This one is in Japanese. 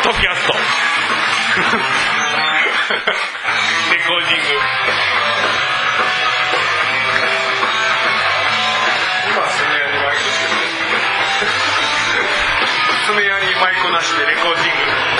ッドキャスト。レコーディング。今スネアにマイクしてる。スネアにマイクなしでレコーディング。